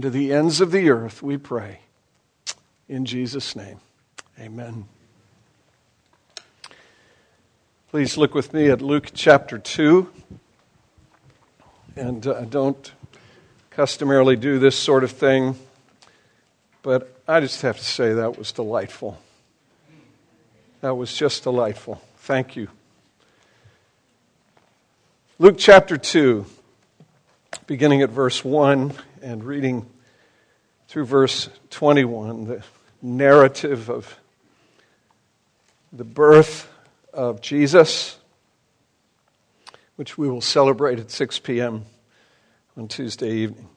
to the ends of the earth, we pray. In Jesus' name, amen. Please look with me at Luke chapter 2. And uh, I don't customarily do this sort of thing, but I just have to say that was delightful. That was just delightful. Thank you. Luke chapter 2, beginning at verse 1 and reading through verse 21, the narrative of the birth of Jesus, which we will celebrate at 6 p.m. on Tuesday evening.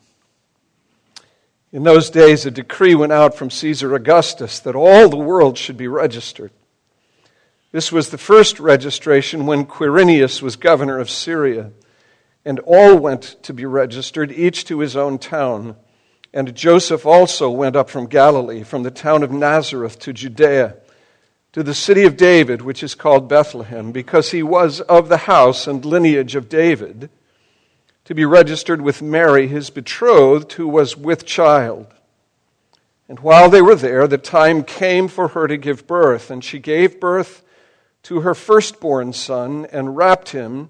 In those days, a decree went out from Caesar Augustus that all the world should be registered. This was the first registration when Quirinius was governor of Syria and all went to be registered, each to his own town. And Joseph also went up from Galilee, from the town of Nazareth to Judea, to the city of David, which is called Bethlehem, because he was of the house and lineage of David, to be registered with Mary, his betrothed, who was with child. And while they were there, the time came for her to give birth, and she gave birth to her firstborn son and wrapped him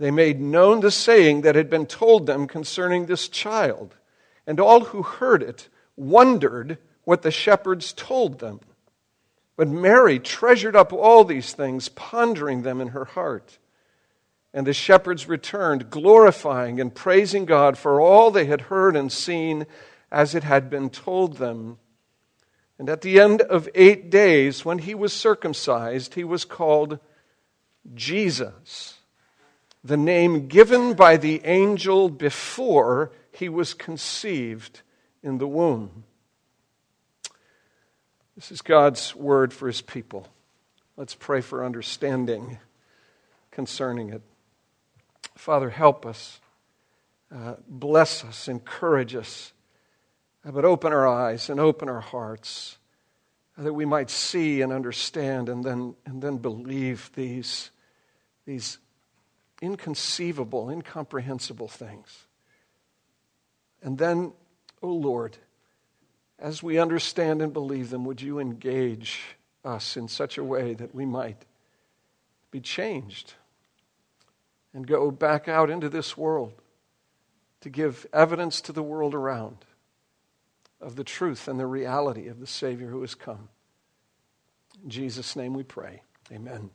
they made known the saying that had been told them concerning this child. And all who heard it wondered what the shepherds told them. But Mary treasured up all these things, pondering them in her heart. And the shepherds returned, glorifying and praising God for all they had heard and seen as it had been told them. And at the end of eight days, when he was circumcised, he was called Jesus the name given by the angel before he was conceived in the womb. This is God's word for his people. Let's pray for understanding concerning it. Father, help us, uh, bless us, encourage us, uh, but open our eyes and open our hearts uh, that we might see and understand and then, and then believe these, these inconceivable, incomprehensible things. And then, O oh Lord, as we understand and believe them, would you engage us in such a way that we might be changed and go back out into this world to give evidence to the world around of the truth and the reality of the Savior who has come. In Jesus' name we pray. Amen.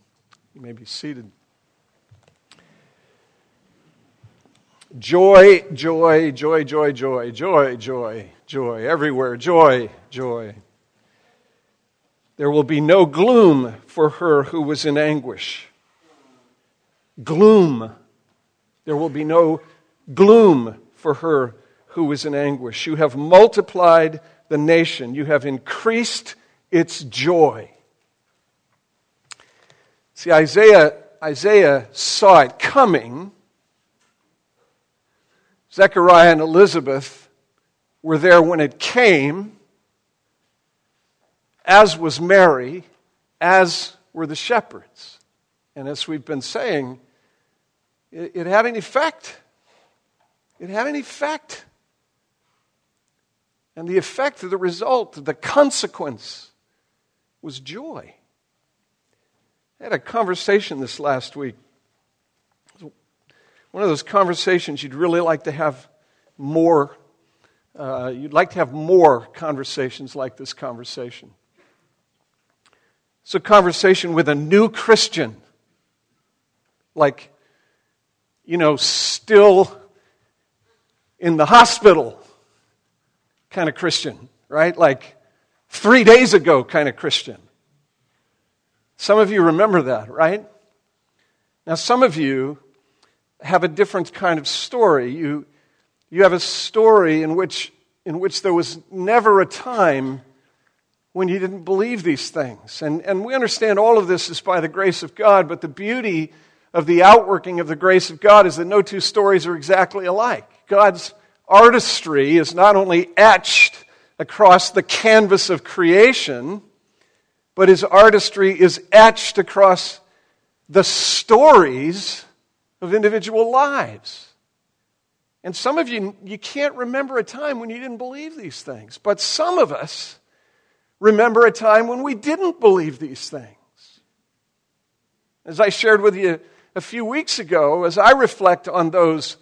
You may be seated. Joy, joy, joy, joy, joy, joy, joy, joy, everywhere, joy, joy. There will be no gloom for her who was in anguish. Gloom. There will be no gloom for her who was in anguish. You have multiplied the nation, you have increased its joy. See, Isaiah, Isaiah saw it coming Zechariah and Elizabeth were there when it came. as was Mary, as were the shepherds. And as we've been saying, it, it had an effect. It had an effect. And the effect, the result, the consequence was joy. I had a conversation this last week. One of those conversations you'd really like to have more. Uh, you'd like to have more conversations like this conversation. It's a conversation with a new Christian, like, you know, still in the hospital kind of Christian, right? Like three days ago kind of Christian. Some of you remember that, right? Now, some of you have a different kind of story. You, you have a story in which, in which there was never a time when you didn't believe these things. And, and we understand all of this is by the grace of God, but the beauty of the outworking of the grace of God is that no two stories are exactly alike. God's artistry is not only etched across the canvas of creation, but his artistry is etched across the stories of individual lives. And some of you, you can't remember a time when you didn't believe these things. But some of us remember a time when we didn't believe these things. As I shared with you a few weeks ago, as I reflect on those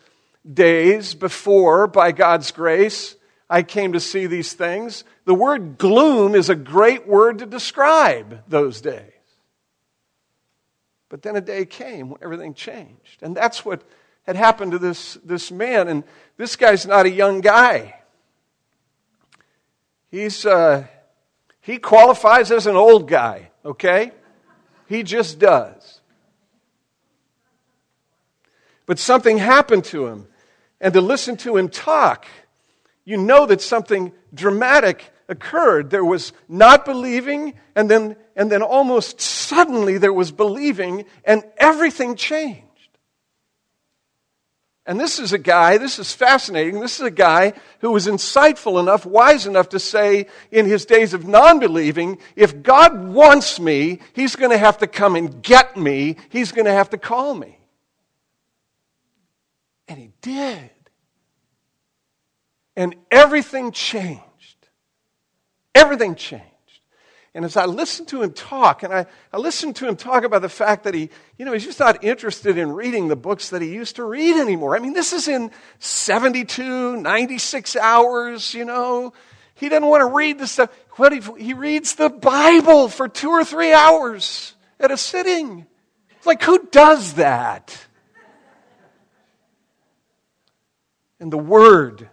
days before, by God's grace, I came to see these things. The word gloom is a great word to describe those days. But then a day came when everything changed. And that's what had happened to this, this man. And this guy's not a young guy. He's, uh, he qualifies as an old guy, okay? He just does. But something happened to him and to listen to him talk, you know that something dramatic occurred. There was not believing, and then, and then almost suddenly there was believing, and everything changed. And this is a guy, this is fascinating. This is a guy who was insightful enough, wise enough to say in his days of non believing, if God wants me, he's going to have to come and get me, he's going to have to call me. And he did. And everything changed. Everything changed. And as I listened to him talk, and I, I listened to him talk about the fact that he, you know, he's just not interested in reading the books that he used to read anymore. I mean, this is in 72, 96 hours, you know. He doesn't want to read the stuff. What he, he reads the Bible for two or three hours at a sitting. It's like, who does that? And the Word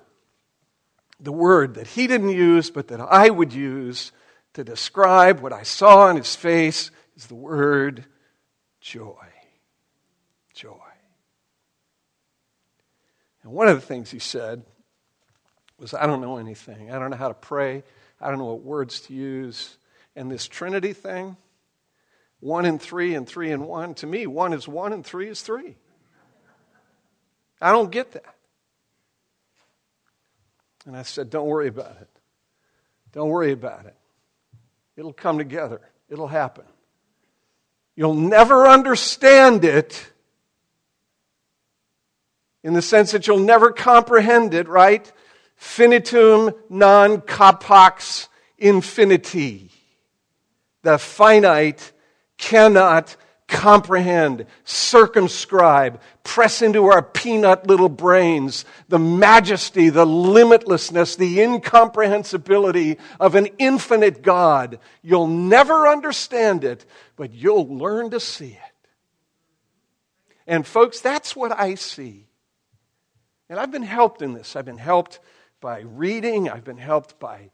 the word that he didn't use, but that I would use to describe what I saw on his face is the word joy. Joy. And one of the things he said was, I don't know anything. I don't know how to pray. I don't know what words to use. And this Trinity thing, one and three and three and one, to me, one is one and three is three. I don't get that. And I said, Don't worry about it. Don't worry about it. It'll come together, it'll happen. You'll never understand it in the sense that you'll never comprehend it, right? Finitum non capax infiniti. The finite cannot comprehend, circumscribe, press into our peanut little brains the majesty, the limitlessness, the incomprehensibility of an infinite God. You'll never understand it, but you'll learn to see it. And, folks, that's what I see. And I've been helped in this. I've been helped by reading, I've been helped by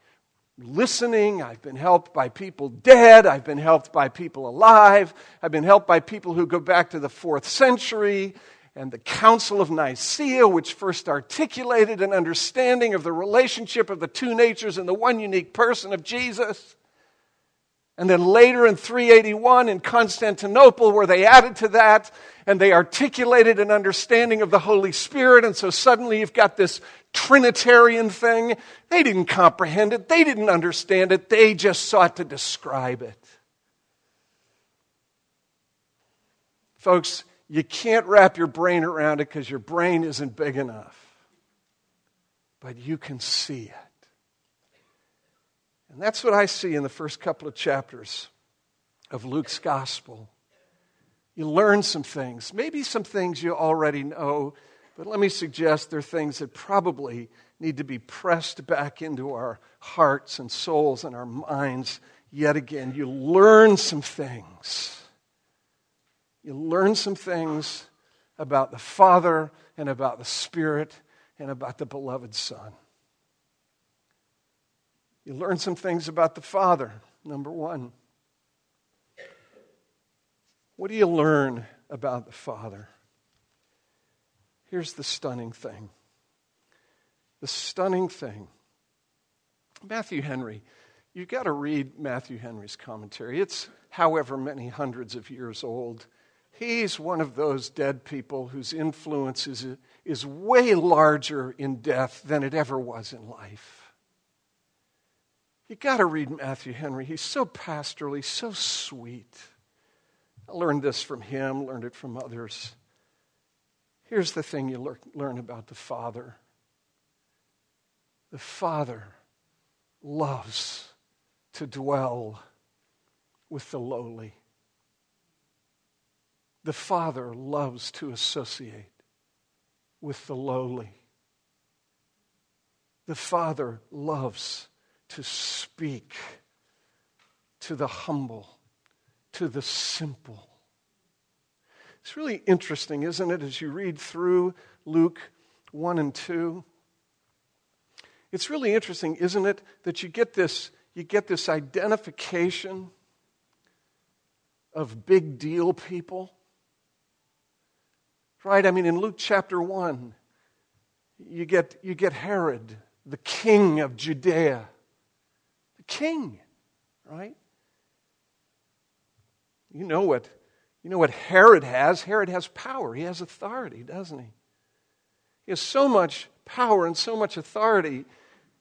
listening. I've been helped by people dead. I've been helped by people alive. I've been helped by people who go back to the fourth century and the Council of Nicaea, which first articulated an understanding of the relationship of the two natures in the one unique person of Jesus. And then later in 381 in Constantinople, where they added to that and they articulated an understanding of the Holy Spirit. And so suddenly you've got this Trinitarian thing. They didn't comprehend it, they didn't understand it, they just sought to describe it. Folks, you can't wrap your brain around it because your brain isn't big enough. But you can see it. And that's what I see in the first couple of chapters of Luke's gospel. You learn some things, maybe some things you already know, but let me suggest there are things that probably need to be pressed back into our hearts and souls and our minds yet again. You learn some things. You learn some things about the Father and about the Spirit and about the beloved Son. You learn some things about the Father. Number one, what do you learn about the Father? Here's the stunning thing. The stunning thing. Matthew Henry, you've got to read Matthew Henry's commentary. It's however many hundreds of years old. He's one of those dead people whose influence is, is way larger in death than it ever was in life. You've got to read Matthew Henry. He's so pastorally, so sweet. I learned this from him, learned it from others. Here's the thing you learn about the Father the Father loves to dwell with the lowly. The Father loves to associate with the lowly. The Father loves to speak to the humble, to the simple. It's really interesting, isn't it, as you read through Luke 1 and 2? It's really interesting, isn't it, that you get this, you get this identification of big deal people? Right? I mean, in Luke chapter 1, you get, you get Herod, the king of Judea The king, right? You know what you know what Herod has? Herod has power. He has authority, doesn't he? He has so much power and so much authority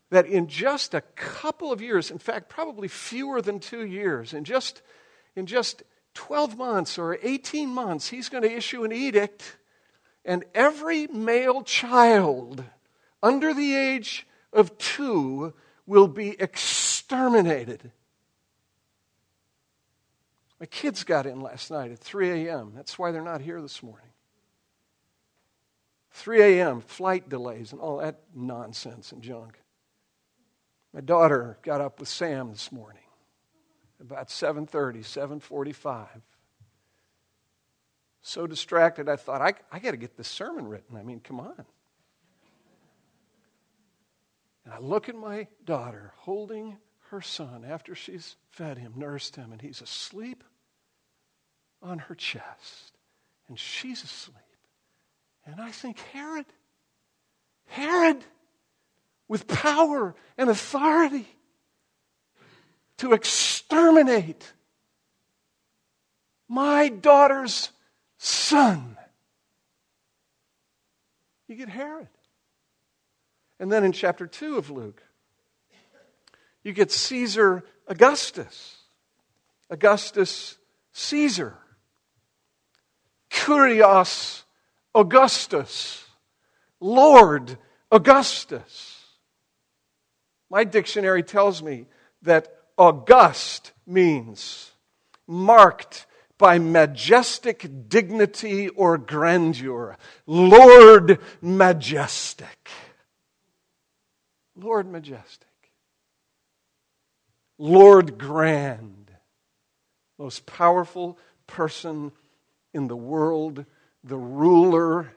that in just a couple of years, in fact, probably fewer than two years, in just, in just 12 months or 18 months, he's going to issue an edict, and every male child under the age of two will be exterminated. My kids got in last night at 3 a.m. That's why they're not here this morning. 3 a.m., flight delays and all that nonsense and junk. My daughter got up with Sam this morning about 7.30, 7.45. So distracted, I thought, I, I got to get this sermon written. I mean, come on. And I look at my daughter holding her son after she's fed him, nursed him, and he's asleep on her chest. And she's asleep. And I think, Herod, Herod, with power and authority to exterminate my daughter's son. You get Herod. And then in chapter 2 of Luke, you get Caesar Augustus. Augustus Caesar. Kyrios Augustus. Lord Augustus. My dictionary tells me that august means marked by majestic dignity or grandeur. Lord Majestic. Lord Majestic. Lord Grand. Most powerful person in the world, the ruler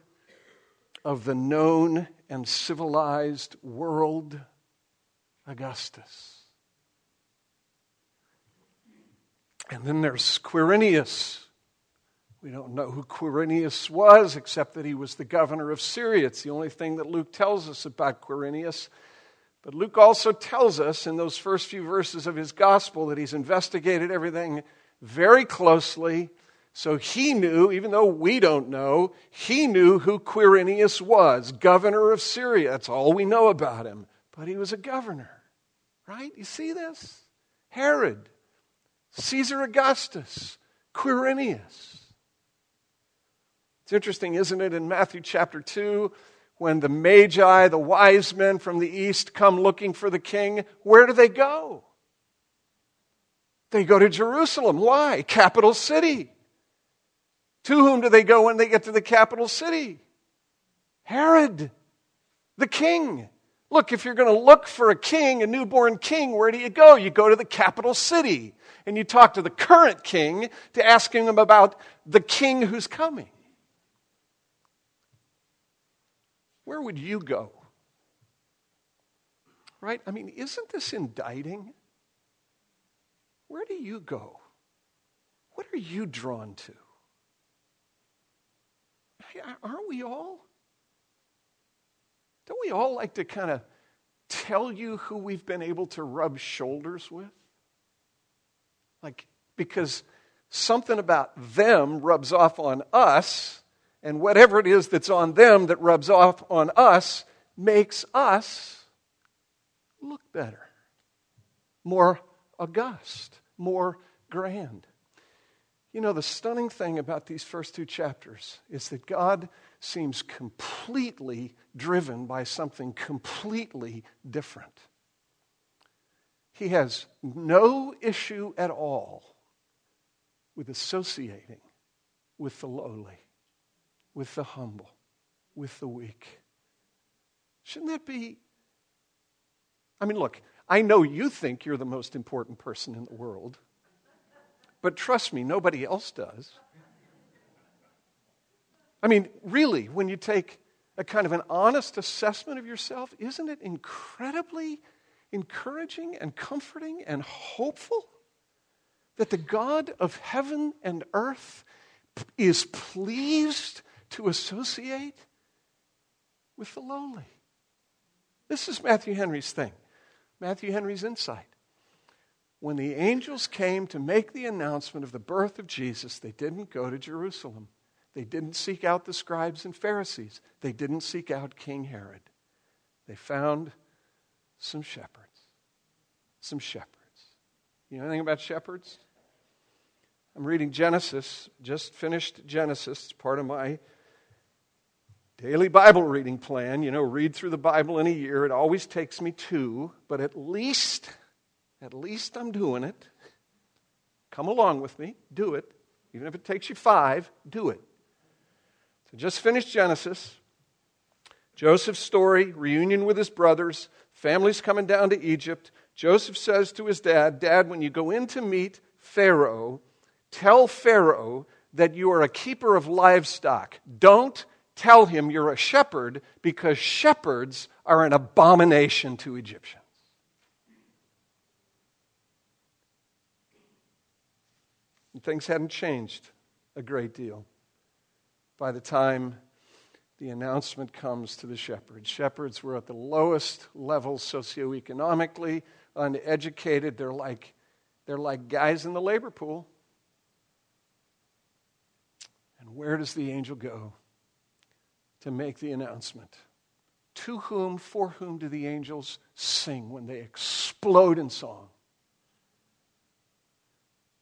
of the known and civilized world, Augustus. And then there's Quirinius. We don't know who Quirinius was, except that he was the governor of Syria. It's the only thing that Luke tells us about Quirinius. But Luke also tells us in those first few verses of his gospel that he's investigated everything very closely. So he knew, even though we don't know, he knew who Quirinius was, governor of Syria. That's all we know about him. But he was a governor, right? You see this? Herod, Caesar Augustus, Quirinius. It's interesting, isn't it, in Matthew chapter 2, when the Magi, the wise men from the east, come looking for the king, where do they go? They go to Jerusalem. Why? Capital city. To whom do they go when they get to the capital city? Herod, the king. Look, if you're going to look for a king, a newborn king, where do you go? You go to the capital city and you talk to the current king to ask him about the king who's coming. Where would you go? Right? I mean, isn't this indicting? Where do you go? What are you drawn to? Aren't we all? Don't we all like to kind of tell you who we've been able to rub shoulders with? Like, because something about them rubs off on us, and whatever it is that's on them that rubs off on us makes us look better, more august, more grand. You know, the stunning thing about these first two chapters is that God seems completely driven by something completely different. He has no issue at all with associating with the lowly, with the humble, with the weak. Shouldn't that be? I mean, look, I know you think you're the most important person in the world. But trust me, nobody else does. I mean, really, when you take a kind of an honest assessment of yourself, isn't it incredibly encouraging and comforting and hopeful that the God of heaven and earth is pleased to associate with the lowly? This is Matthew Henry's thing, Matthew Henry's insight when the angels came to make the announcement of the birth of Jesus, they didn't go to Jerusalem. They didn't seek out the scribes and Pharisees. They didn't seek out King Herod. They found some shepherds. Some shepherds. You know anything about shepherds? I'm reading Genesis, just finished Genesis. It's part of my daily Bible reading plan. You know, read through the Bible in a year. It always takes me two, but at least at least I'm doing it. Come along with me, do it. Even if it takes you five, do it. So just finished Genesis. Joseph's story, reunion with his brothers, families coming down to Egypt. Joseph says to his dad, Dad, when you go in to meet Pharaoh, tell Pharaoh that you are a keeper of livestock. Don't tell him you're a shepherd because shepherds are an abomination to Egyptians. And things hadn't changed a great deal by the time the announcement comes to the shepherds. Shepherds were at the lowest level socioeconomically, uneducated. They're like, they're like guys in the labor pool. And where does the angel go to make the announcement? To whom, for whom do the angels sing when they explode in song?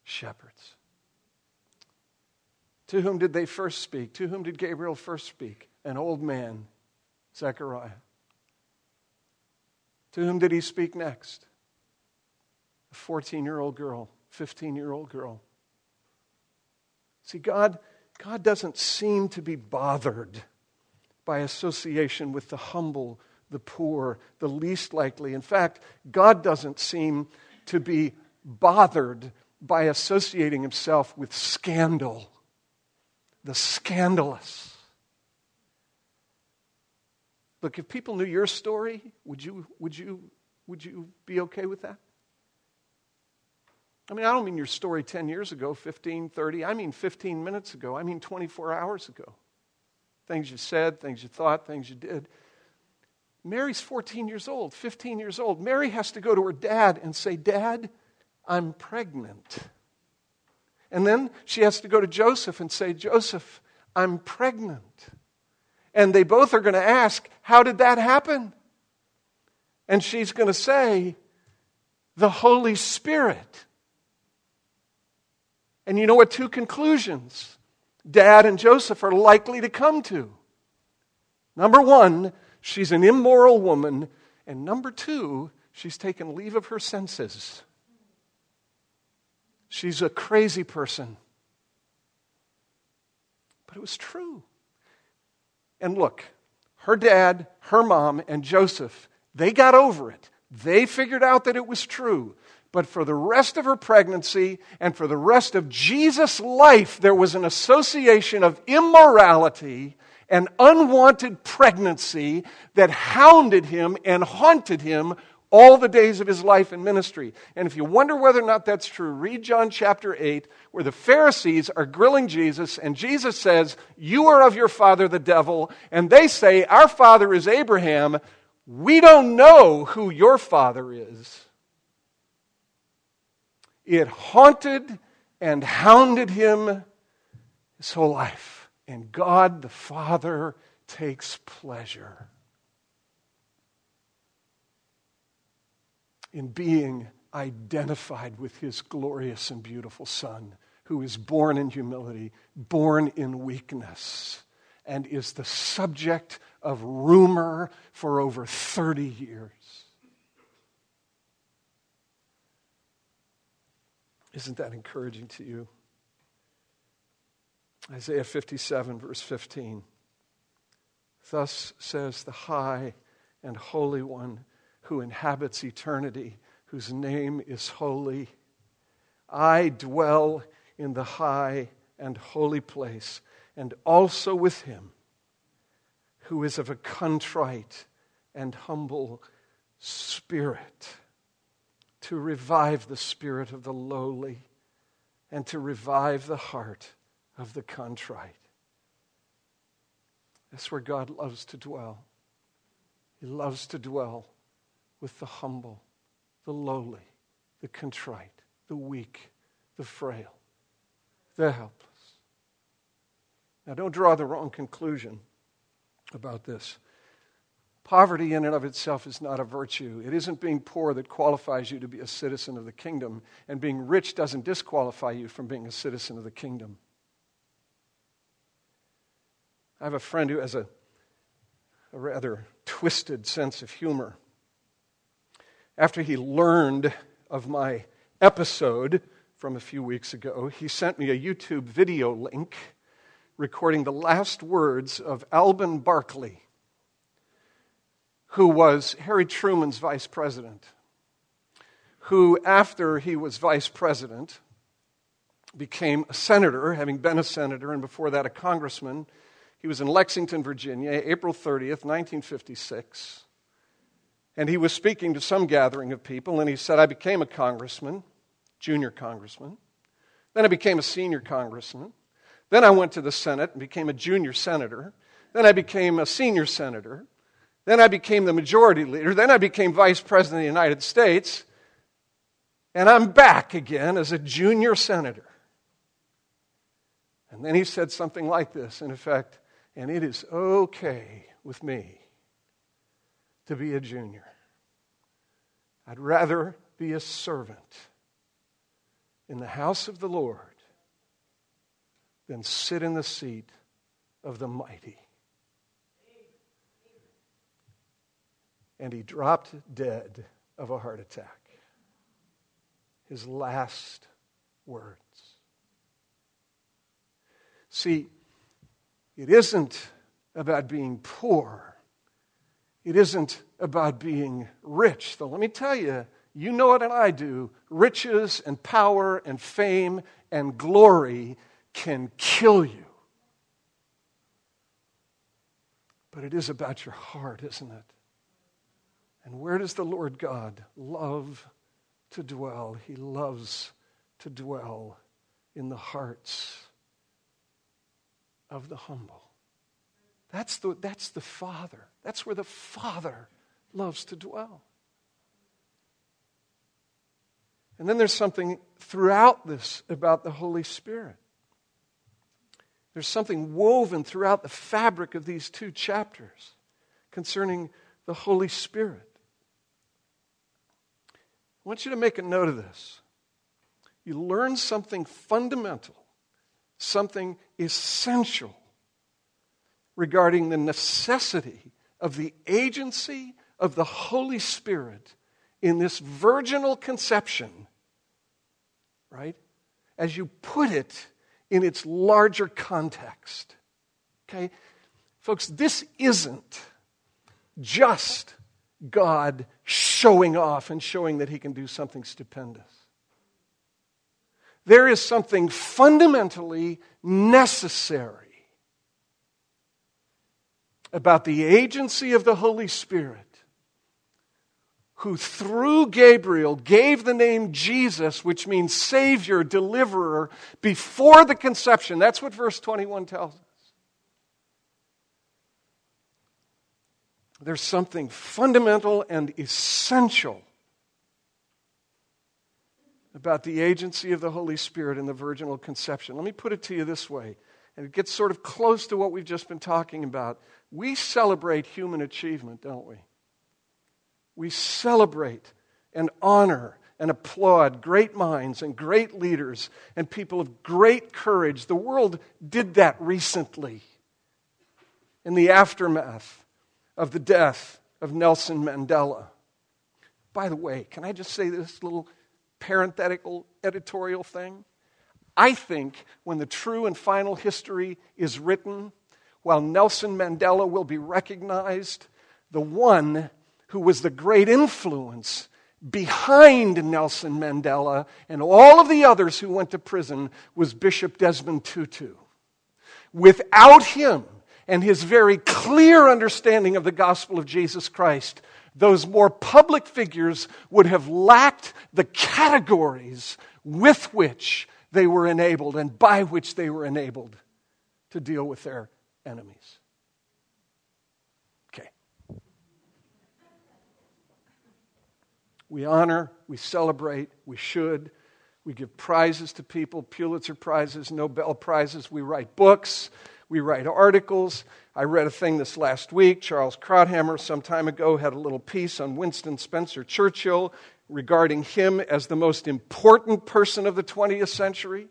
Shepherds. To whom did they first speak? To whom did Gabriel first speak? An old man, Zechariah. To whom did he speak next? A 14 year old girl, 15 year old girl. See, God, God doesn't seem to be bothered by association with the humble, the poor, the least likely. In fact, God doesn't seem to be bothered by associating himself with scandal the scandalous. Look, if people knew your story, would you, would you, would you be okay with that? I mean, I don't mean your story 10 years ago, 15, 30. I mean 15 minutes ago. I mean 24 hours ago. Things you said, things you thought, things you did. Mary's 14 years old, 15 years old. Mary has to go to her dad and say, Dad, I'm pregnant. And then she has to go to Joseph and say, Joseph, I'm pregnant. And they both are going to ask, How did that happen? And she's going to say, The Holy Spirit. And you know what two conclusions Dad and Joseph are likely to come to? Number one, she's an immoral woman. And number two, she's taken leave of her senses. She's a crazy person. But it was true. And look, her dad, her mom, and Joseph, they got over it. They figured out that it was true. But for the rest of her pregnancy and for the rest of Jesus' life, there was an association of immorality and unwanted pregnancy that hounded him and haunted him all the days of his life and ministry. And if you wonder whether or not that's true, read John chapter 8, where the Pharisees are grilling Jesus, and Jesus says, You are of your father, the devil. And they say, Our father is Abraham. We don't know who your father is. It haunted and hounded him his whole life. And God the Father takes pleasure in being identified with his glorious and beautiful Son, who is born in humility, born in weakness, and is the subject of rumor for over 30 years. Isn't that encouraging to you? Isaiah 57, verse 15. Thus says the high and holy one who inhabits eternity, whose name is holy. I dwell in the high and holy place, and also with him, who is of a contrite and humble spirit, to revive the spirit of the lowly and to revive the heart of the contrite. That's where God loves to dwell. He loves to dwell with the humble, the lowly, the contrite, the weak, the frail, the helpless. Now, don't draw the wrong conclusion about this. Poverty, in and of itself, is not a virtue. It isn't being poor that qualifies you to be a citizen of the kingdom, and being rich doesn't disqualify you from being a citizen of the kingdom. I have a friend who has a, a rather twisted sense of humor after he learned of my episode from a few weeks ago, he sent me a YouTube video link recording the last words of Alben Barkley, who was Harry Truman's vice president, who, after he was vice president, became a senator, having been a senator and before that a congressman. He was in Lexington, Virginia, April 30th, 1956. And he was speaking to some gathering of people, and he said, I became a congressman, junior congressman. Then I became a senior congressman. Then I went to the Senate and became a junior senator. Then I became a senior senator. Then I became the majority leader. Then I became vice president of the United States. And I'm back again as a junior senator. And then he said something like this, in effect, and it is okay with me to be a junior. I'd rather be a servant in the house of the Lord than sit in the seat of the mighty. And he dropped dead of a heart attack. His last words. See, it isn't about being poor it isn't about being rich. Though let me tell you, you know it and I do. Riches and power and fame and glory can kill you. But it is about your heart, isn't it? And where does the Lord God love to dwell? He loves to dwell in the hearts of the humble. That's the, that's the Father. That's where the Father loves to dwell. And then there's something throughout this about the Holy Spirit. There's something woven throughout the fabric of these two chapters concerning the Holy Spirit. I want you to make a note of this. You learn something fundamental, something essential regarding the necessity of the agency of the Holy Spirit in this virginal conception, right? As you put it in its larger context. Okay? Folks, this isn't just God showing off and showing that he can do something stupendous. There is something fundamentally necessary about the agency of the Holy Spirit who through Gabriel gave the name Jesus, which means Savior, Deliverer, before the conception. That's what verse 21 tells us. There's something fundamental and essential about the agency of the Holy Spirit in the virginal conception. Let me put it to you this way, and it gets sort of close to what we've just been talking about. We celebrate human achievement, don't we? we celebrate and honor and applaud great minds and great leaders and people of great courage. The world did that recently in the aftermath of the death of Nelson Mandela. By the way, can I just say this little parenthetical editorial thing? I think when the true and final history is written, while Nelson Mandela will be recognized, the one who was the great influence behind Nelson Mandela and all of the others who went to prison was Bishop Desmond Tutu. Without him and his very clear understanding of the gospel of Jesus Christ, those more public figures would have lacked the categories with which they were enabled and by which they were enabled to deal with their enemies. Okay. We honor, we celebrate, we should. We give prizes to people Pulitzer Prizes, Nobel Prizes. We write books, we write articles. I read a thing this last week. Charles Krauthammer, some time ago, had a little piece on Winston Spencer Churchill regarding him as the most important person of the 20th century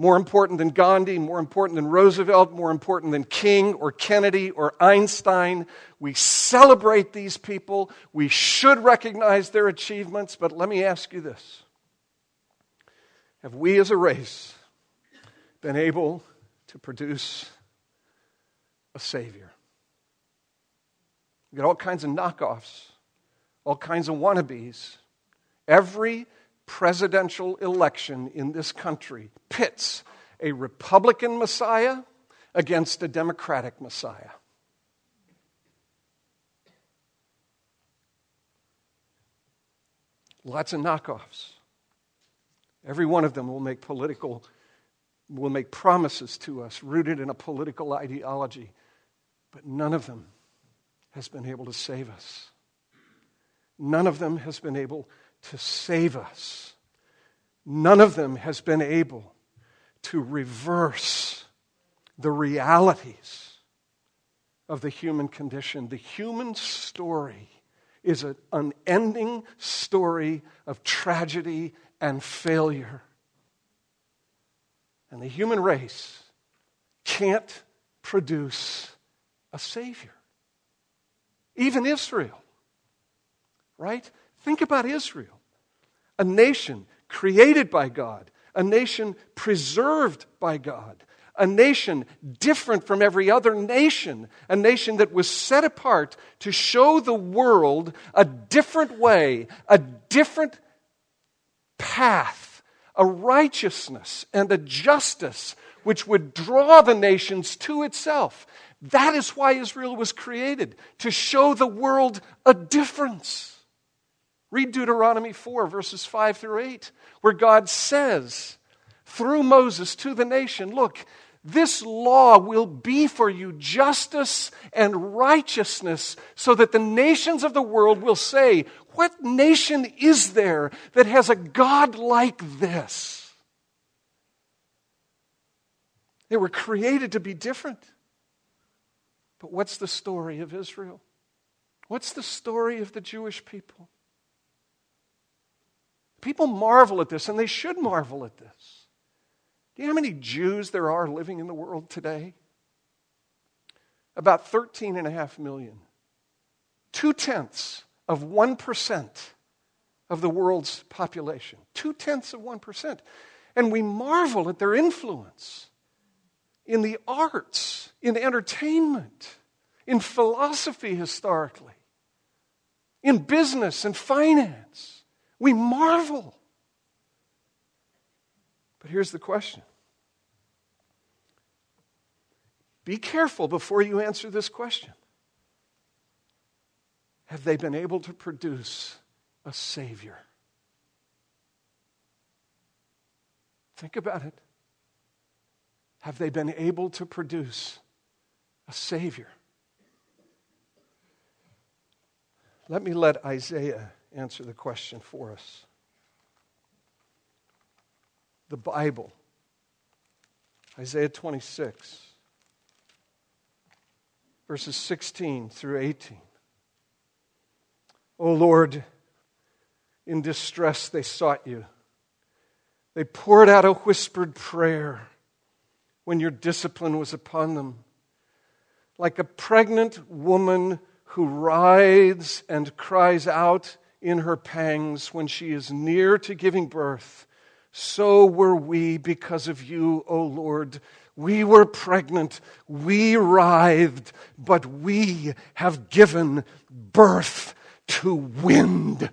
more important than Gandhi, more important than Roosevelt, more important than King or Kennedy or Einstein. We celebrate these people. We should recognize their achievements, but let me ask you this Have we as a race been able to produce a Savior? We got all kinds of knockoffs, all kinds of wannabes. Every presidential election in this country pits a Republican Messiah against a Democratic Messiah. Lots of knockoffs. Every one of them will make political, will make promises to us rooted in a political ideology, but none of them has been able to save us. None of them has been able to save us. None of them has been able to reverse the realities of the human condition. The human story is an unending story of tragedy and failure. And the human race can't produce a Savior. Even Israel, right? Think about Israel, a nation created by God, a nation preserved by God, a nation different from every other nation, a nation that was set apart to show the world a different way, a different path, a righteousness and a justice which would draw the nations to itself. That is why Israel was created, to show the world a difference. Read Deuteronomy 4, verses 5 through 8, where God says through Moses to the nation, Look, This law will be for you justice and righteousness, so that the nations of the world will say, What nation is there that has a God like this? They were created to be different. But what's the story of Israel? What's the story of the Jewish people? People marvel at this, and they should marvel at this. Do you know how many Jews there are living in the world today? About 13.5 million. Two tenths of 1% of the world's population. Two tenths of 1%. And we marvel at their influence in the arts, in entertainment, in philosophy historically, in business and finance. We marvel. But here's the question Be careful before you answer this question. Have they been able to produce a Savior? Think about it. Have they been able to produce a Savior? Let me let Isaiah answer the question for us. The Bible, Isaiah 26, verses 16 through 18. O Lord, in distress they sought you. They poured out a whispered prayer when your discipline was upon them. Like a pregnant woman who writhes and cries out in her pangs when she is near to giving birth, so were we because of you, O Lord. We were pregnant, we writhed, but we have given birth to wind.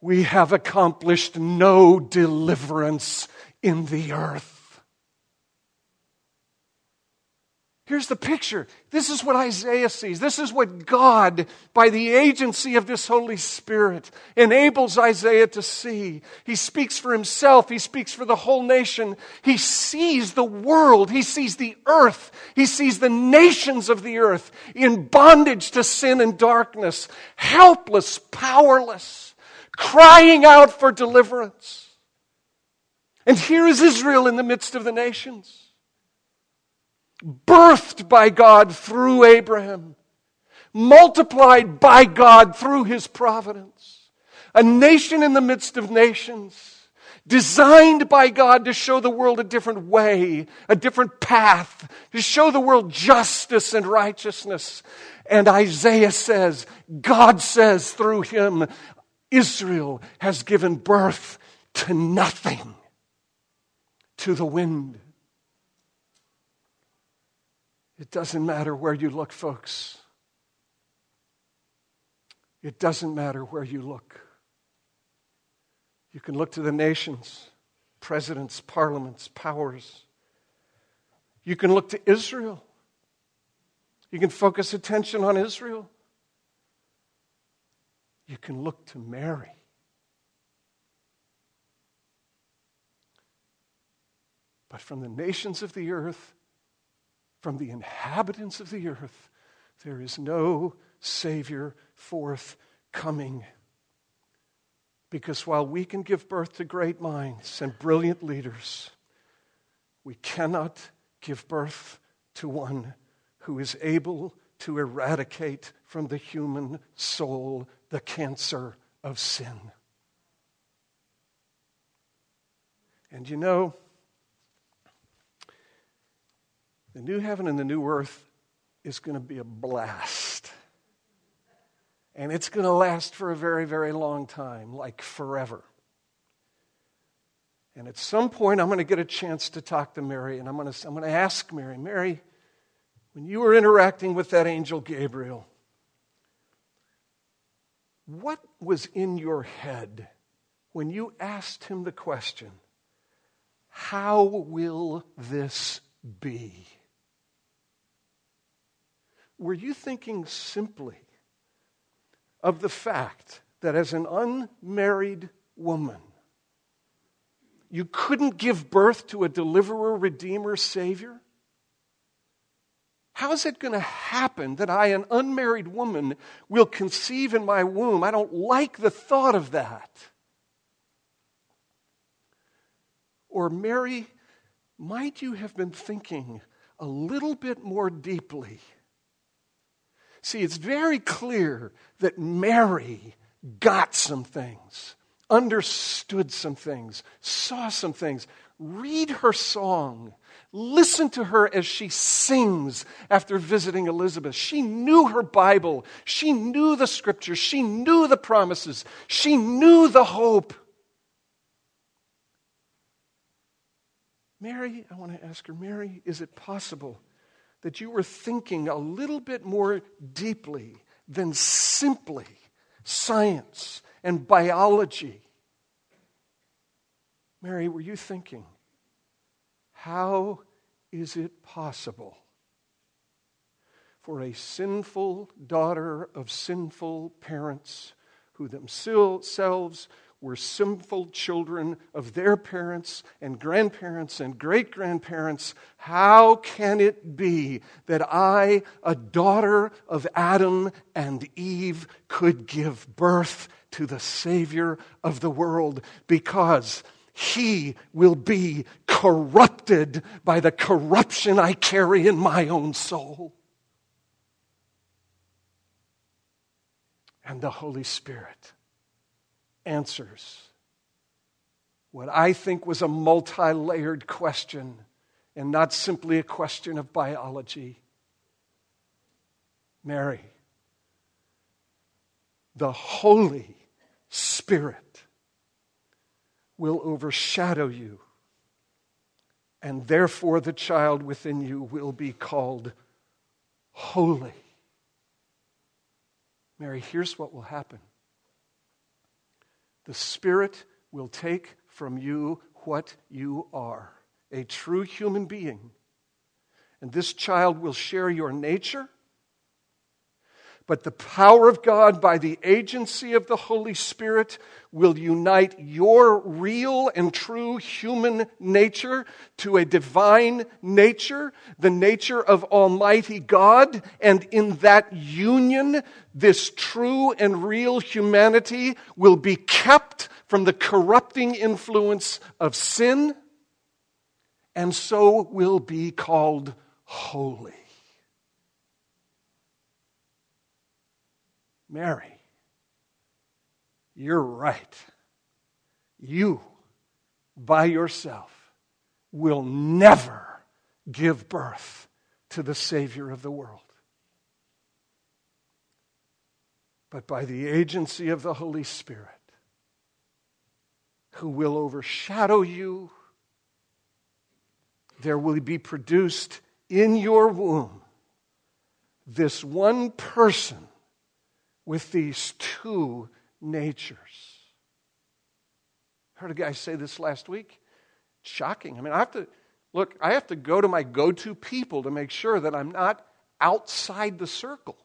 We have accomplished no deliverance in the earth. Here's the picture. This is what Isaiah sees. This is what God, by the agency of this Holy Spirit, enables Isaiah to see. He speaks for himself. He speaks for the whole nation. He sees the world. He sees the earth. He sees the nations of the earth in bondage to sin and darkness, helpless, powerless, crying out for deliverance. And here is Israel in the midst of the nations birthed by God through Abraham, multiplied by God through his providence, a nation in the midst of nations. Designed by God to show the world a different way, a different path, to show the world justice and righteousness. And Isaiah says, God says through him, Israel has given birth to nothing, to the wind it doesn't matter where you look, folks. It doesn't matter where you look. You can look to the nations, presidents, parliaments, powers. You can look to Israel. You can focus attention on Israel. You can look to Mary. But from the nations of the earth, from the inhabitants of the earth, there is no Savior forthcoming. Because while we can give birth to great minds and brilliant leaders, we cannot give birth to one who is able to eradicate from the human soul the cancer of sin. And you know, The new heaven and the new earth is going to be a blast. And it's going to last for a very, very long time, like forever. And at some point, I'm going to get a chance to talk to Mary, and I'm going to, I'm going to ask Mary, Mary, when you were interacting with that angel Gabriel, what was in your head when you asked him the question, How will this be? Were you thinking simply of the fact that as an unmarried woman, you couldn't give birth to a deliverer, redeemer, savior? How is it going to happen that I, an unmarried woman, will conceive in my womb? I don't like the thought of that. Or, Mary, might you have been thinking a little bit more deeply? See, it's very clear that Mary got some things, understood some things, saw some things. Read her song Listen to her as she sings after visiting Elizabeth. She knew her Bible. She knew the scriptures. She knew the promises. She knew the hope. Mary, I want to ask her, Mary, is it possible that you were thinking a little bit more deeply than simply science and biology? Mary, were you thinking, how is it possible for a sinful daughter of sinful parents who themselves were sinful children of their parents and grandparents and great grandparents, how can it be that I, a daughter of Adam and Eve, could give birth to the Savior of the world? Because he will be corrupted by the corruption I carry in my own soul. And the Holy Spirit answers what I think was a multi layered question and not simply a question of biology. Mary, the Holy Spirit will overshadow you, and therefore the child within you will be called holy. Mary, here's what will happen the Spirit will take from you what you are a true human being. And this child will share your nature but the power of God, by the agency of the Holy Spirit, will unite your real and true human nature to a divine nature, the nature of Almighty God. And in that union, this true and real humanity will be kept from the corrupting influence of sin, and so will be called holy. Mary, you're right. You, by yourself, will never give birth to the Savior of the world. But by the agency of the Holy Spirit, who will overshadow you, there will be produced in your womb this one person with these two natures. I heard a guy say this last week. Shocking. I mean, I have to look, I have to go to my go to people to make sure that I'm not outside the circle.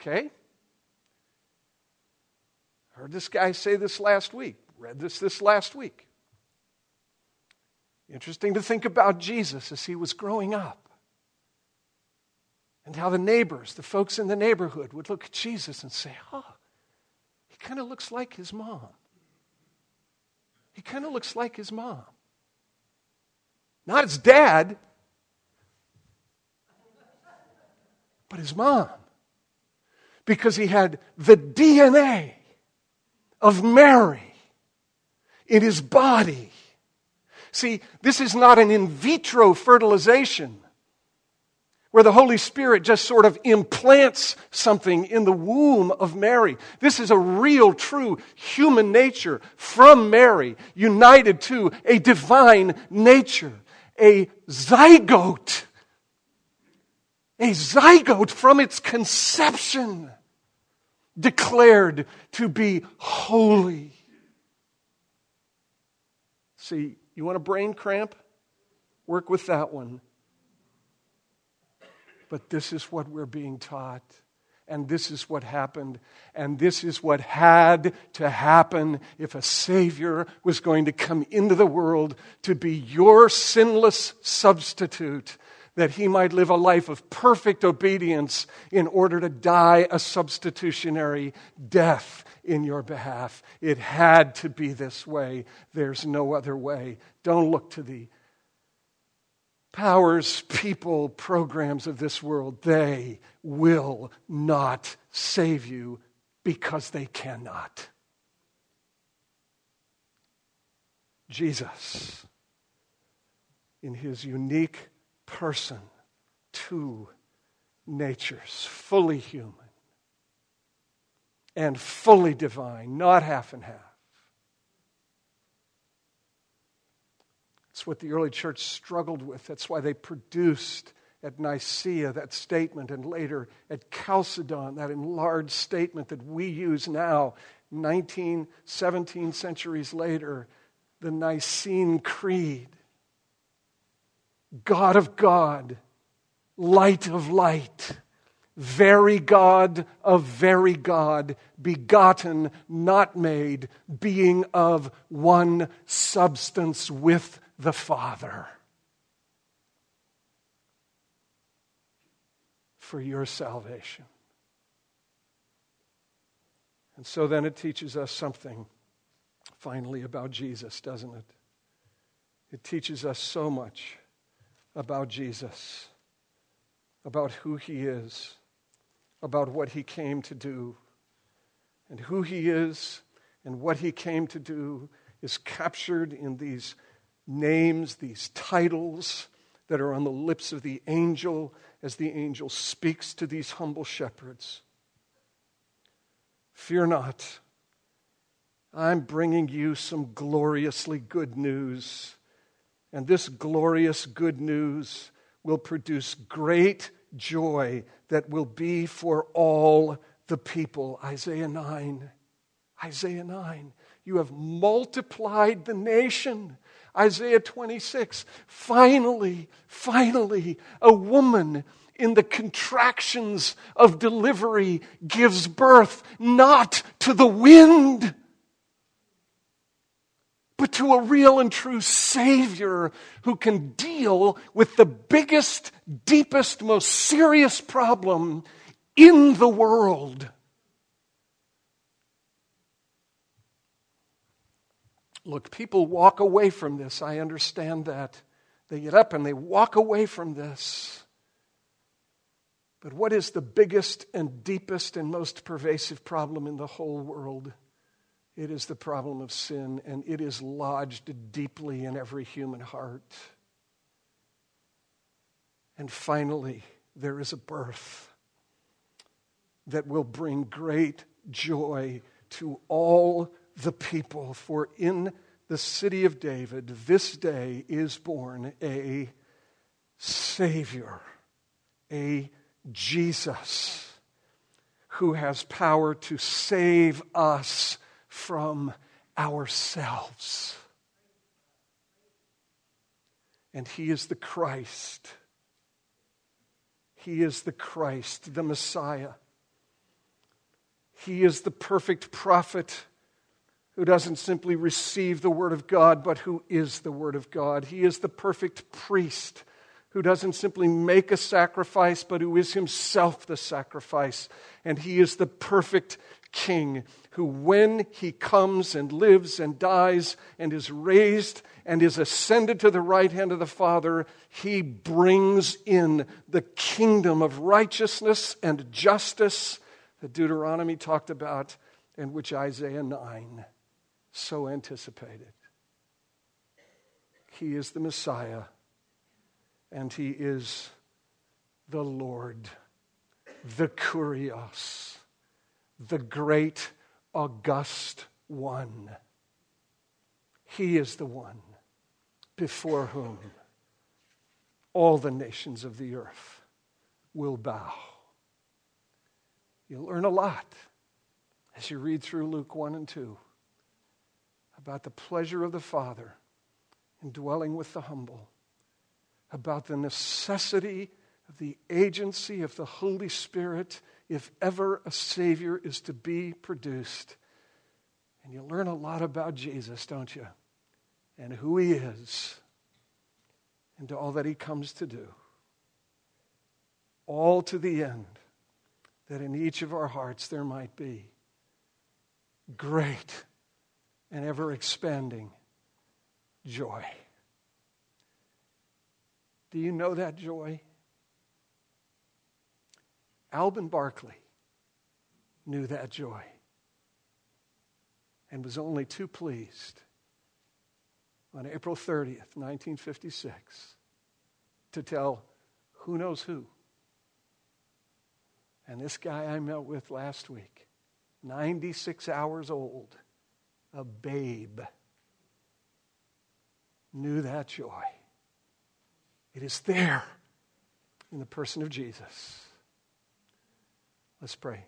Okay? Heard this guy say this last week. Read this this last week. Interesting to think about Jesus as he was growing up and how the neighbors, the folks in the neighborhood, would look at Jesus and say, Oh, he kind of looks like his mom. He kind of looks like his mom. Not his dad, but his mom. Because he had the DNA of Mary in his body. See, this is not an in vitro fertilization where the Holy Spirit just sort of implants something in the womb of Mary. This is a real, true human nature from Mary, united to a divine nature, a zygote. A zygote from its conception, declared to be holy. See, you want a brain cramp? Work with that one but this is what we're being taught. And this is what happened. And this is what had to happen if a Savior was going to come into the world to be your sinless substitute, that he might live a life of perfect obedience in order to die a substitutionary death in your behalf. It had to be this way. There's no other way. Don't look to the powers, people, programs of this world, they will not save you because they cannot. Jesus, in his unique person, two natures, fully human and fully divine, not half and half. It's what the early church struggled with. That's why they produced at Nicaea that statement, and later at Chalcedon, that enlarged statement that we use now, 19, 17 centuries later, the Nicene Creed. God of God, light of light, very God of very God, begotten, not made, being of one substance with the Father for your salvation. And so then it teaches us something finally about Jesus, doesn't it? It teaches us so much about Jesus, about who he is, about what he came to do. And who he is and what he came to do is captured in these names, these titles that are on the lips of the angel as the angel speaks to these humble shepherds. Fear not. I'm bringing you some gloriously good news. And this glorious good news will produce great joy that will be for all the people. Isaiah 9. Isaiah 9. You have multiplied the nation. Isaiah 26. Finally, finally, a woman in the contractions of delivery gives birth not to the wind, but to a real and true Savior who can deal with the biggest, deepest, most serious problem in the world Look, people walk away from this. I understand that. They get up and they walk away from this. But what is the biggest and deepest and most pervasive problem in the whole world? It is the problem of sin, and it is lodged deeply in every human heart. And finally, there is a birth that will bring great joy to all the people, for in the city of David this day is born a Savior, a Jesus, who has power to save us from ourselves. And He is the Christ. He is the Christ, the Messiah. He is the perfect prophet who doesn't simply receive the Word of God, but who is the Word of God. He is the perfect priest who doesn't simply make a sacrifice, but who is himself the sacrifice. And he is the perfect king who, when he comes and lives and dies and is raised and is ascended to the right hand of the Father, he brings in the kingdom of righteousness and justice that Deuteronomy talked about and which Isaiah 9 so anticipated. He is the Messiah, and He is the Lord, the Kyrios, the great, august one. He is the one before whom all the nations of the earth will bow. You'll learn a lot as you read through Luke 1 and 2 about the pleasure of the Father in dwelling with the humble, about the necessity of the agency of the Holy Spirit if ever a Savior is to be produced. And you learn a lot about Jesus, don't you? And who He is, and all that He comes to do. All to the end that in each of our hearts there might be great and ever expanding joy. Do you know that joy? Alben Barkley knew that joy and was only too pleased on April 30th, 1956, to tell who knows who. And this guy I met with last week, 96 hours old, a babe, knew that joy. It is there in the person of Jesus. Let's pray.